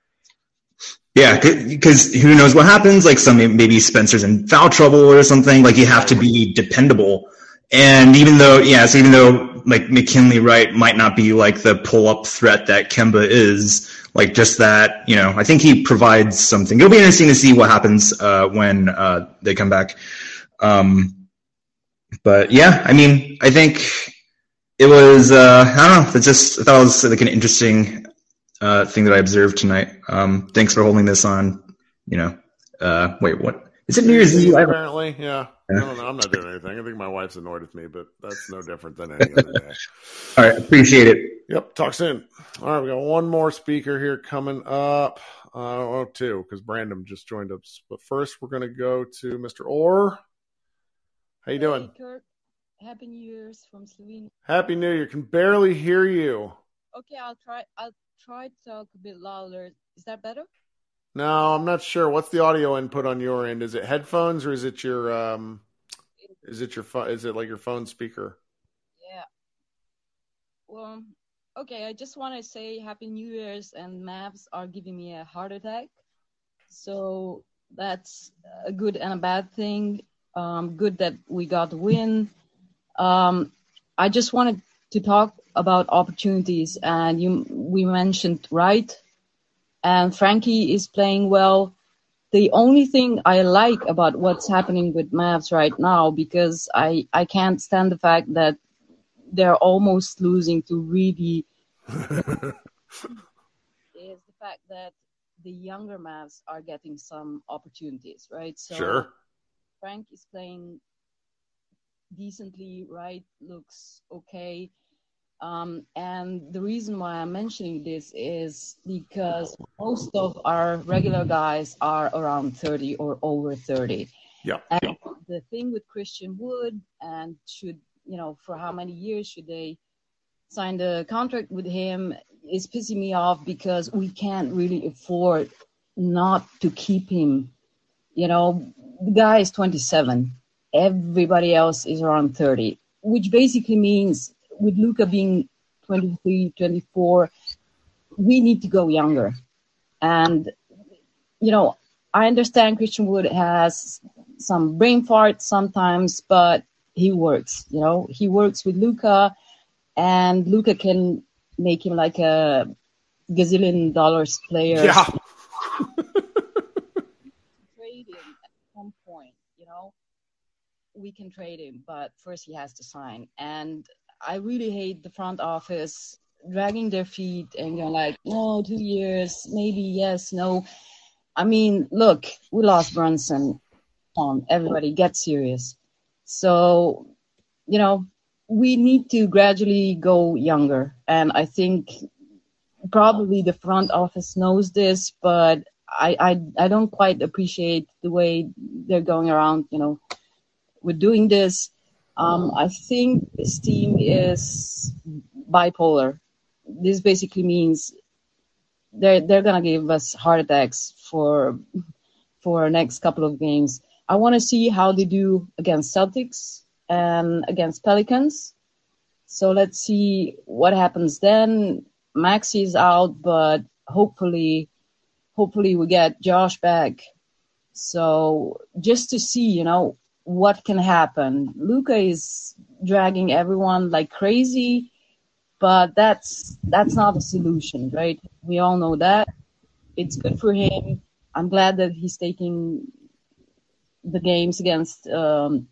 Yeah, because who knows what happens? Like some maybe Spencer's in foul trouble or something. Like you have to be dependable. And even though, yeah, so even though like McKinley Wright might not be like the pull up threat that Kemba is, like just that, you know, I think he provides something. It'll be interesting to see what happens uh, when uh, they come back. Um, but yeah, I mean, I think it was. Uh, I don't know. It's just I thought it was like an interesting uh, thing that I observed tonight. Um, thanks for holding this on. You know, uh, wait, what is it? New Year's Eve? Apparently, yeah. I don't know. I'm not doing anything. I think my wife's annoyed with me, but that's no different than any other day. (laughs) All right, appreciate it. Yep. Talk soon. All right, we got one more speaker here coming up. Uh, oh, two, because Brandon just joined us. But first, we're going to go to Mr. Orr. How you doing? Hey, Kurt. Happy New Year's from Slovenia. Happy New Year. Can barely hear you. Okay, I'll try. I'll try to talk a bit louder. Is that better? No, I'm not sure. What's the audio input on your end? Is it headphones or is it your um? Is it your phone? Is it like your phone speaker? Yeah. Well, okay. I just want to say Happy New Year's, and Mavs are giving me a heart attack. So that's a good and a bad thing. Um, good that we got the win. Um, I just wanted to talk about opportunities, and you we mentioned Wright, and Frankie is playing well. The only thing I like about what's happening with Mavs right now, because I I can't stand the fact that they're almost losing to really (laughs) is the fact that the younger Mavs are getting some opportunities, right? So Sure. Frank is playing decently, right? Looks okay. Um, and the reason why I'm mentioning this is because most of our regular guys are around 30 or over 30. Yeah. And the thing with Christian Wood and should, you know, for how many years should they sign the contract with him is pissing me off because we can't really afford not to keep him. You know, the guy is 27. Everybody else is around 30, which basically means with Luka being 23, 24, we need to go younger. And, you know, I understand Christian Wood has some brain farts sometimes, but he works, you know, he works with Luka and Luka can make him like a gazillion dollars player. Yeah. (laughs) trade him at some point, you know. We can trade him, but first he has to sign. And I really hate the front office dragging their feet and going like, no, two years, maybe yes, no. I mean, look, we lost Brunson. On, everybody, get serious. So, you know, we need to gradually go younger. And I think probably the front office knows this, but I, I, I don't quite appreciate the way they're going around, you know, with doing this. Um, I think this team is bipolar. This basically means they're they're gonna give us heart attacks for for next couple of games. I want to see how they do against Celtics and against Pelicans. So let's see what happens then. Maxi is out, but hopefully, hopefully we get Josh back. So just to see, you know, what can happen. Luka is dragging everyone like crazy, but that's that's not a solution, right? We all know that. It's good for him. I'm glad that he's taking the games against um,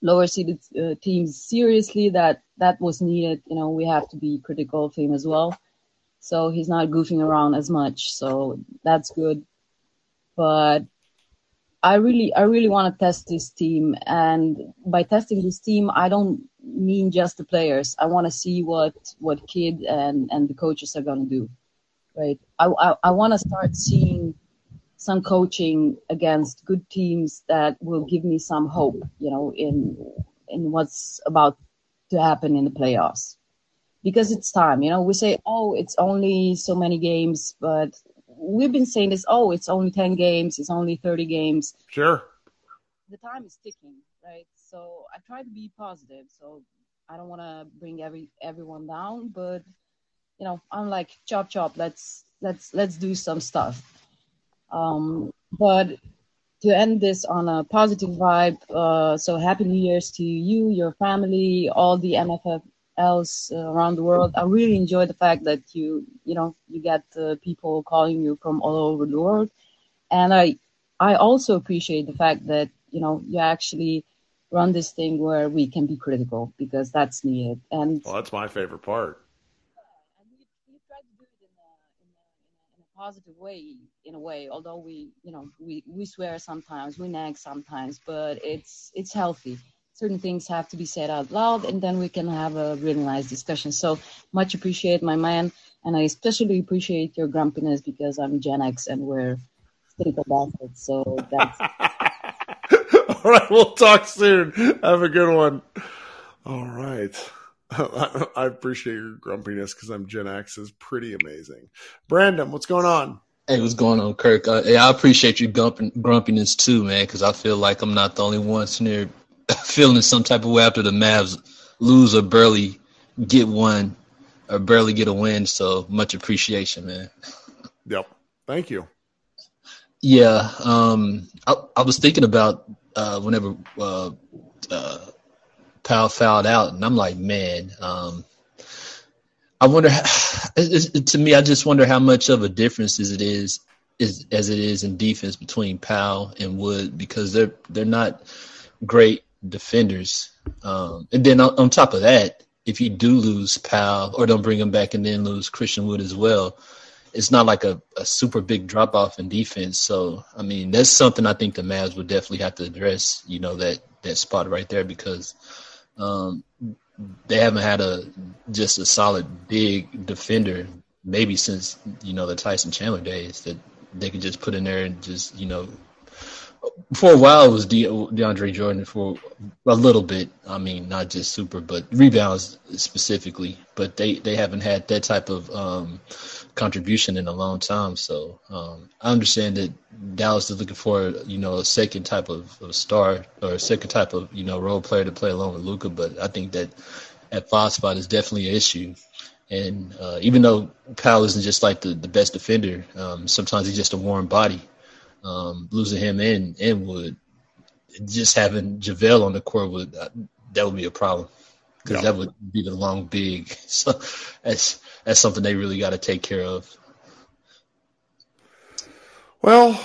lower seeded uh, teams seriously. That that was needed. You know, we have to be critical of him as well. So he's not goofing around as much. So that's good. But I really, I really want to test this team, and by testing this team, I don't mean just the players. I want to see what what Kidd and and the coaches are gonna do, right? I I, I want to start seeing some coaching against good teams that will give me some hope, you know, in in what's about to happen in the playoffs. Because it's time, you know, we say, oh, it's only so many games, but we've been saying this, oh, it's only 10 games, it's only 30 games. Sure. The time is ticking, right? So I try to be positive. So I don't want to bring every everyone down, but you know, I'm like chop chop, let's let's let's do some stuff. Um, but to end this on a positive vibe, uh, so happy New Year's to you, your family, all the MFFLs uh, around the world. I really enjoy the fact that you, you know, you get uh, people calling you from all over the world, and I, I also appreciate the fact that you know you actually run this thing where we can be critical because that's needed. And Well, that's my favorite part. Yeah, and we, we try to do it in a, in, a, in a positive way in a way although we you know we we swear sometimes we nag sometimes but it's it's healthy certain things have to be said out loud and then we can have a really nice discussion so much appreciate my man and i especially appreciate your grumpiness because i'm gen x and we're critical bastards so that's (laughs) All right, we'll talk soon. Have a good one. All right. (laughs) I appreciate your grumpiness because I'm Gen X is pretty amazing. Brandon, what's going on? Hey, what's going on, Kirk? Uh, yeah, I appreciate your grumpiness too, man, because I feel like I'm not the only one sitting there (coughs) feeling some type of way after the Mavs lose or barely get one or barely get a win. So much appreciation, man. (laughs) Yep. Thank you. Yeah, um, I, I was thinking about uh, whenever uh, uh, Powell fouled out, and I'm like, man, um, I wonder. How, (sighs) it's, it's, to me, I just wonder how much of a difference is it is is as it is in defense between Powell and Wood because they're they're not great defenders. Um, and then on, on top of that, if you do lose Powell or don't bring him back and then lose Christian Wood as well, it's not like a, a super big drop off in defense. So I mean, that's something I think the Mavs would definitely have to address. You know that that spot right there because um, they haven't had a just a solid big defender maybe since you know the Tyson Chandler days that they could just put in there and just you know for a while it was De- DeAndre Jordan for a little bit. I mean, not just super, but rebounds specifically. But they they haven't had that type of um, contribution in a long time. So um, I understand that Dallas is looking for you know a second type of, of star or a second type of you know role player to play along with Luka. But I think that at five spot is definitely an issue. And uh, even though Powell isn't just like the, the best defender, um, sometimes he's just a warm body. Um, losing him in in would just having JaVale on the court would uh, that would be a problem because Yeah. that would be the long big. (laughs) So that's that's something they really got to take care of. Well,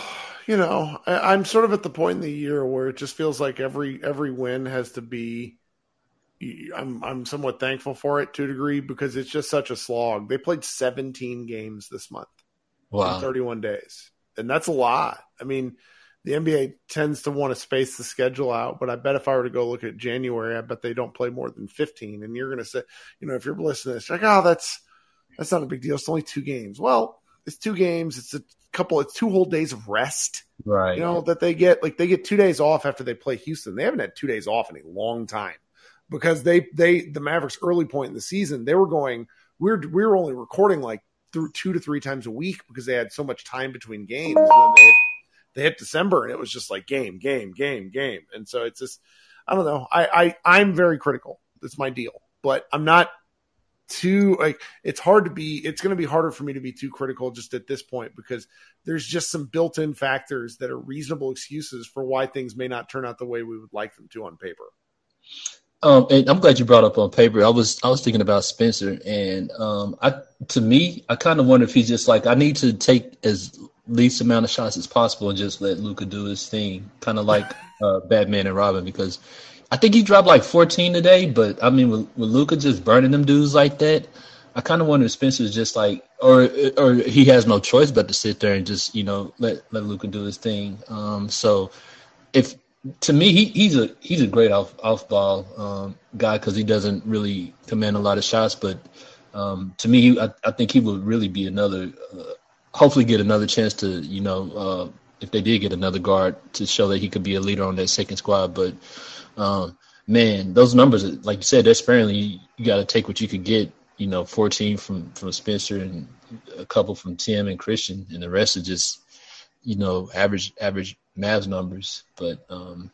you know, I, I'm sort of at the point in the year where it just feels like every every win has to be. I'm I'm somewhat thankful for it to a degree because it's just such a slog. They played 17 games this month Wow. in 31 days, and that's a lot. I mean, the NBA tends to want to space the schedule out, but I bet if I were to go look at January, I bet they don't play more than 15. And you're going to say, you know, if you're listening to this, you're like, oh, that's that's not a big deal. It's only two games. Well, it's two games. It's a couple. It's two whole days of rest. Right. You know that they get like they get two days off after they play Houston. They haven't had two days off in a long time because they they the Mavericks early point in the season they were going we're we're only recording like through two to three times a week because they had so much time between games. And then they hit, they hit December and it was just like game game game game, and so it's just I don't know. I I I'm very critical. That's my deal, but I'm not too like it's hard to be it's going to be harder for me to be too critical just at this point because there's just some built-in factors that are reasonable excuses for why things may not turn out the way we would like them to on paper Um, and I'm glad you brought up on paper. I was I was thinking about Spencer, and um, I to me, I kind of wonder if he's just like I need to take as least amount of shots as possible and just let Luka do his thing, kind of like uh, Batman and Robin. Because I think he dropped like 14 today, but I mean, with, with Luka just burning them dudes like that, I kind of wonder if Spencer's just like, or or he has no choice but to sit there and just you know let let Luka do his thing. Um, so if to me, he, he's a he's a great off off ball um, guy because he doesn't really command a lot of shots. But um, to me, I, I think he would really be another. Uh, hopefully, get another chance to you know uh, if they did get another guard to show that he could be a leader on that second squad. But um, man, those numbers, like you said, they're sparingly. You, you got to take what you could get. You know, 14 from from Spencer and a couple from Tim and Christian, and the rest are just you know average average Mavs numbers. But um,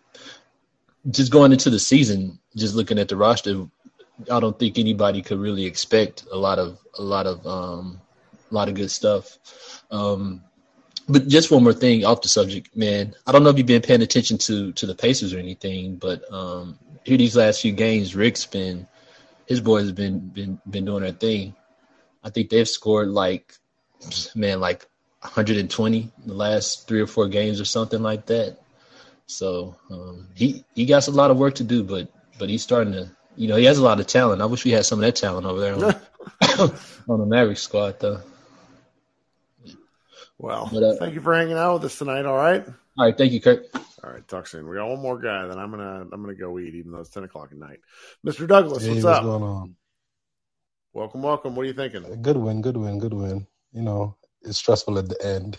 just going into the season, just looking at the roster, I don't think anybody could really expect a lot of a lot of um, a lot of good stuff. Um, but just one more thing off the subject, man. I don't know if you've been paying attention to to the Pacers or anything, but um, here these last few games, Rick's been his boys have been been been doing their thing. I think they've scored like man like 120 the last three or four games or something like that. So um, he he got a lot of work to do, but but he's starting to you know he has a lot of talent. I wish we had some of that talent over there on, (laughs) on the Maverick squad though. well But, uh, thank you for hanging out with us tonight all right All right, thank you, Kurt. all right talk soon we got one more guy then i'm gonna i'm gonna go eat even though it's 10 o'clock at night mr douglas Hey, what's what's up going on? welcome welcome what are you thinking Good win, good win, good win. You know, it's stressful at the end.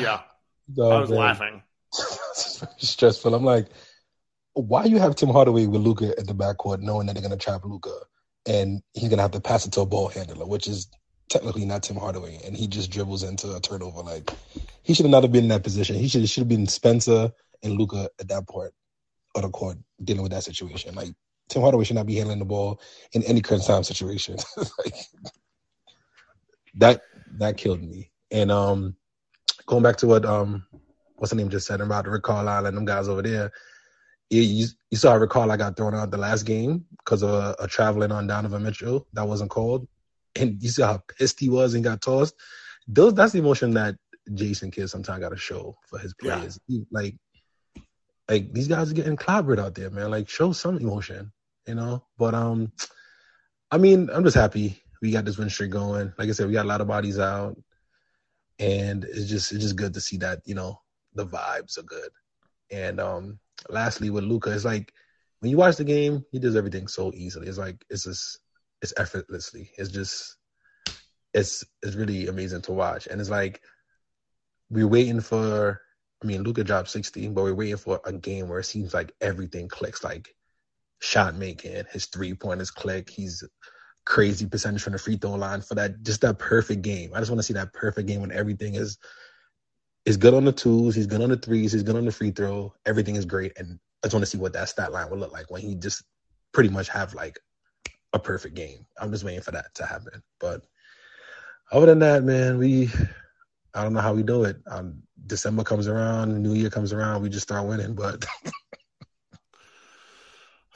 yeah (laughs) i was man. laughing (laughs) it's very stressful. I'm like, why you have Tim Hardaway with Luka at the backcourt, knowing that they're gonna trap Luka, and he's gonna have to pass it to a ball handler, which is technically not Tim Hardaway, and he just dribbles into a turnover. Like he should have not have been in that position. He should should have been Spencer and Luka at that part of the court dealing with that situation. Like Tim Hardaway should not be handling the ball in any current time situation. (laughs) like that that killed me. And um going back to what um what's the name just said about Rick Carlisle and them guys over there. You, you, you saw Rick Carlisle got thrown out the last game because of a, a traveling on Donovan Mitchell that wasn't called. and you see how pissed he was and got tossed. Those that's the emotion that Jason Kidd sometimes got to show for his players. He, like, like these guys are getting clobbered out there, man. Like, show some emotion, you know. But um, I mean, I'm just happy we got this win streak going. Like I said, we got a lot of bodies out, and it's just it's just good to see that you know the vibes are good. And um, lastly, with Luka, it's like when you watch the game, he does everything so easily. It's like it's just it's effortlessly. It's just it's it's really amazing to watch. And it's like we're waiting for I mean Luka dropped 16, but we're waiting for a game where it seems like everything clicks, like shot making, his three pointers click, he's crazy percentage from the free throw line for that just that perfect game. I just want to see that perfect game when everything is is good on the twos, he's good on the threes, he's good on the free throw, everything is great. And I just want to see what that stat line would look like when he just pretty much have like a perfect game. I'm just waiting for that to happen. But other than that, man, we I don't know how we do it. Um, December comes around, New Year comes around, we just start winning. But (laughs)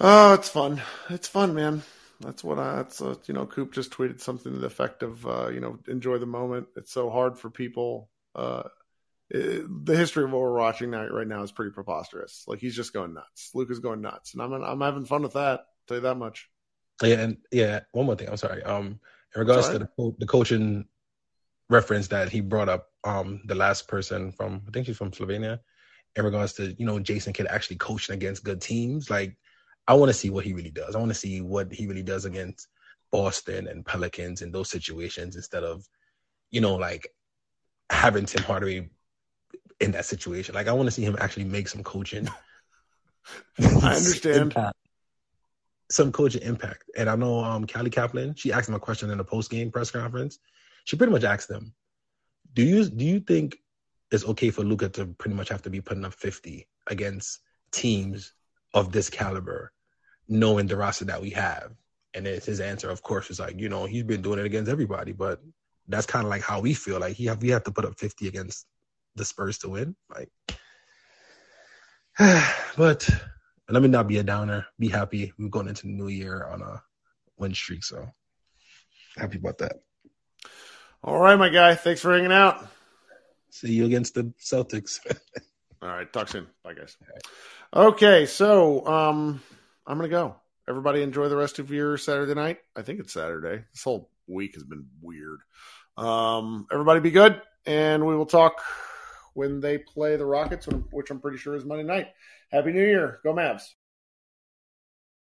oh, it's fun. It's fun, man. That's what I. That's uh, you know, Coop just tweeted something to the effect of, uh, you know, enjoy the moment. It's so hard for people. Uh, it, the history of what we're watching now, right now is pretty preposterous. Like he's just going nuts. Luke is going nuts, and I'm I'm having fun with that. I'll tell you that much. Yeah, and yeah, one more thing. I'm sorry. Um, in regards to the the coaching reference that he brought up, um, the last person from I think she's from Slovenia, in regards to you know Jason Kidd actually coaching against good teams. Like, I want to see what he really does. I want to see what he really does against Boston and Pelicans in those situations instead of, you know, like having Tim Hardaway in that situation. Like, I want to see him actually make some coaching. (laughs) I understand. impact. Some coaching impact. And I know um Callie Caplan, she asked him a question in the post game press conference. She pretty much asked him, Do you do you think it's okay for Luka to pretty much have to be putting up 50 against teams of this caliber, knowing the roster that we have? And it's his answer, of course, is like, you know, he's been doing it against everybody, but that's kind of like how we feel. Like he have we have to put up 50 against the Spurs to win. Like (sighs) but let me not be a downer. Be happy. We're going into the new year on a win streak, so happy about that. All right, my guy. Thanks for hanging out. See you against the Celtics. (laughs) All right, talk soon. Bye, guys. Okay, so um, I'm gonna go. Everybody enjoy the rest of your Saturday night. I think it's Saturday. This whole week has been weird. Um, everybody be good, and we will talk when they play the Rockets, which I'm pretty sure is Monday night. Happy New Year. Go Mavs.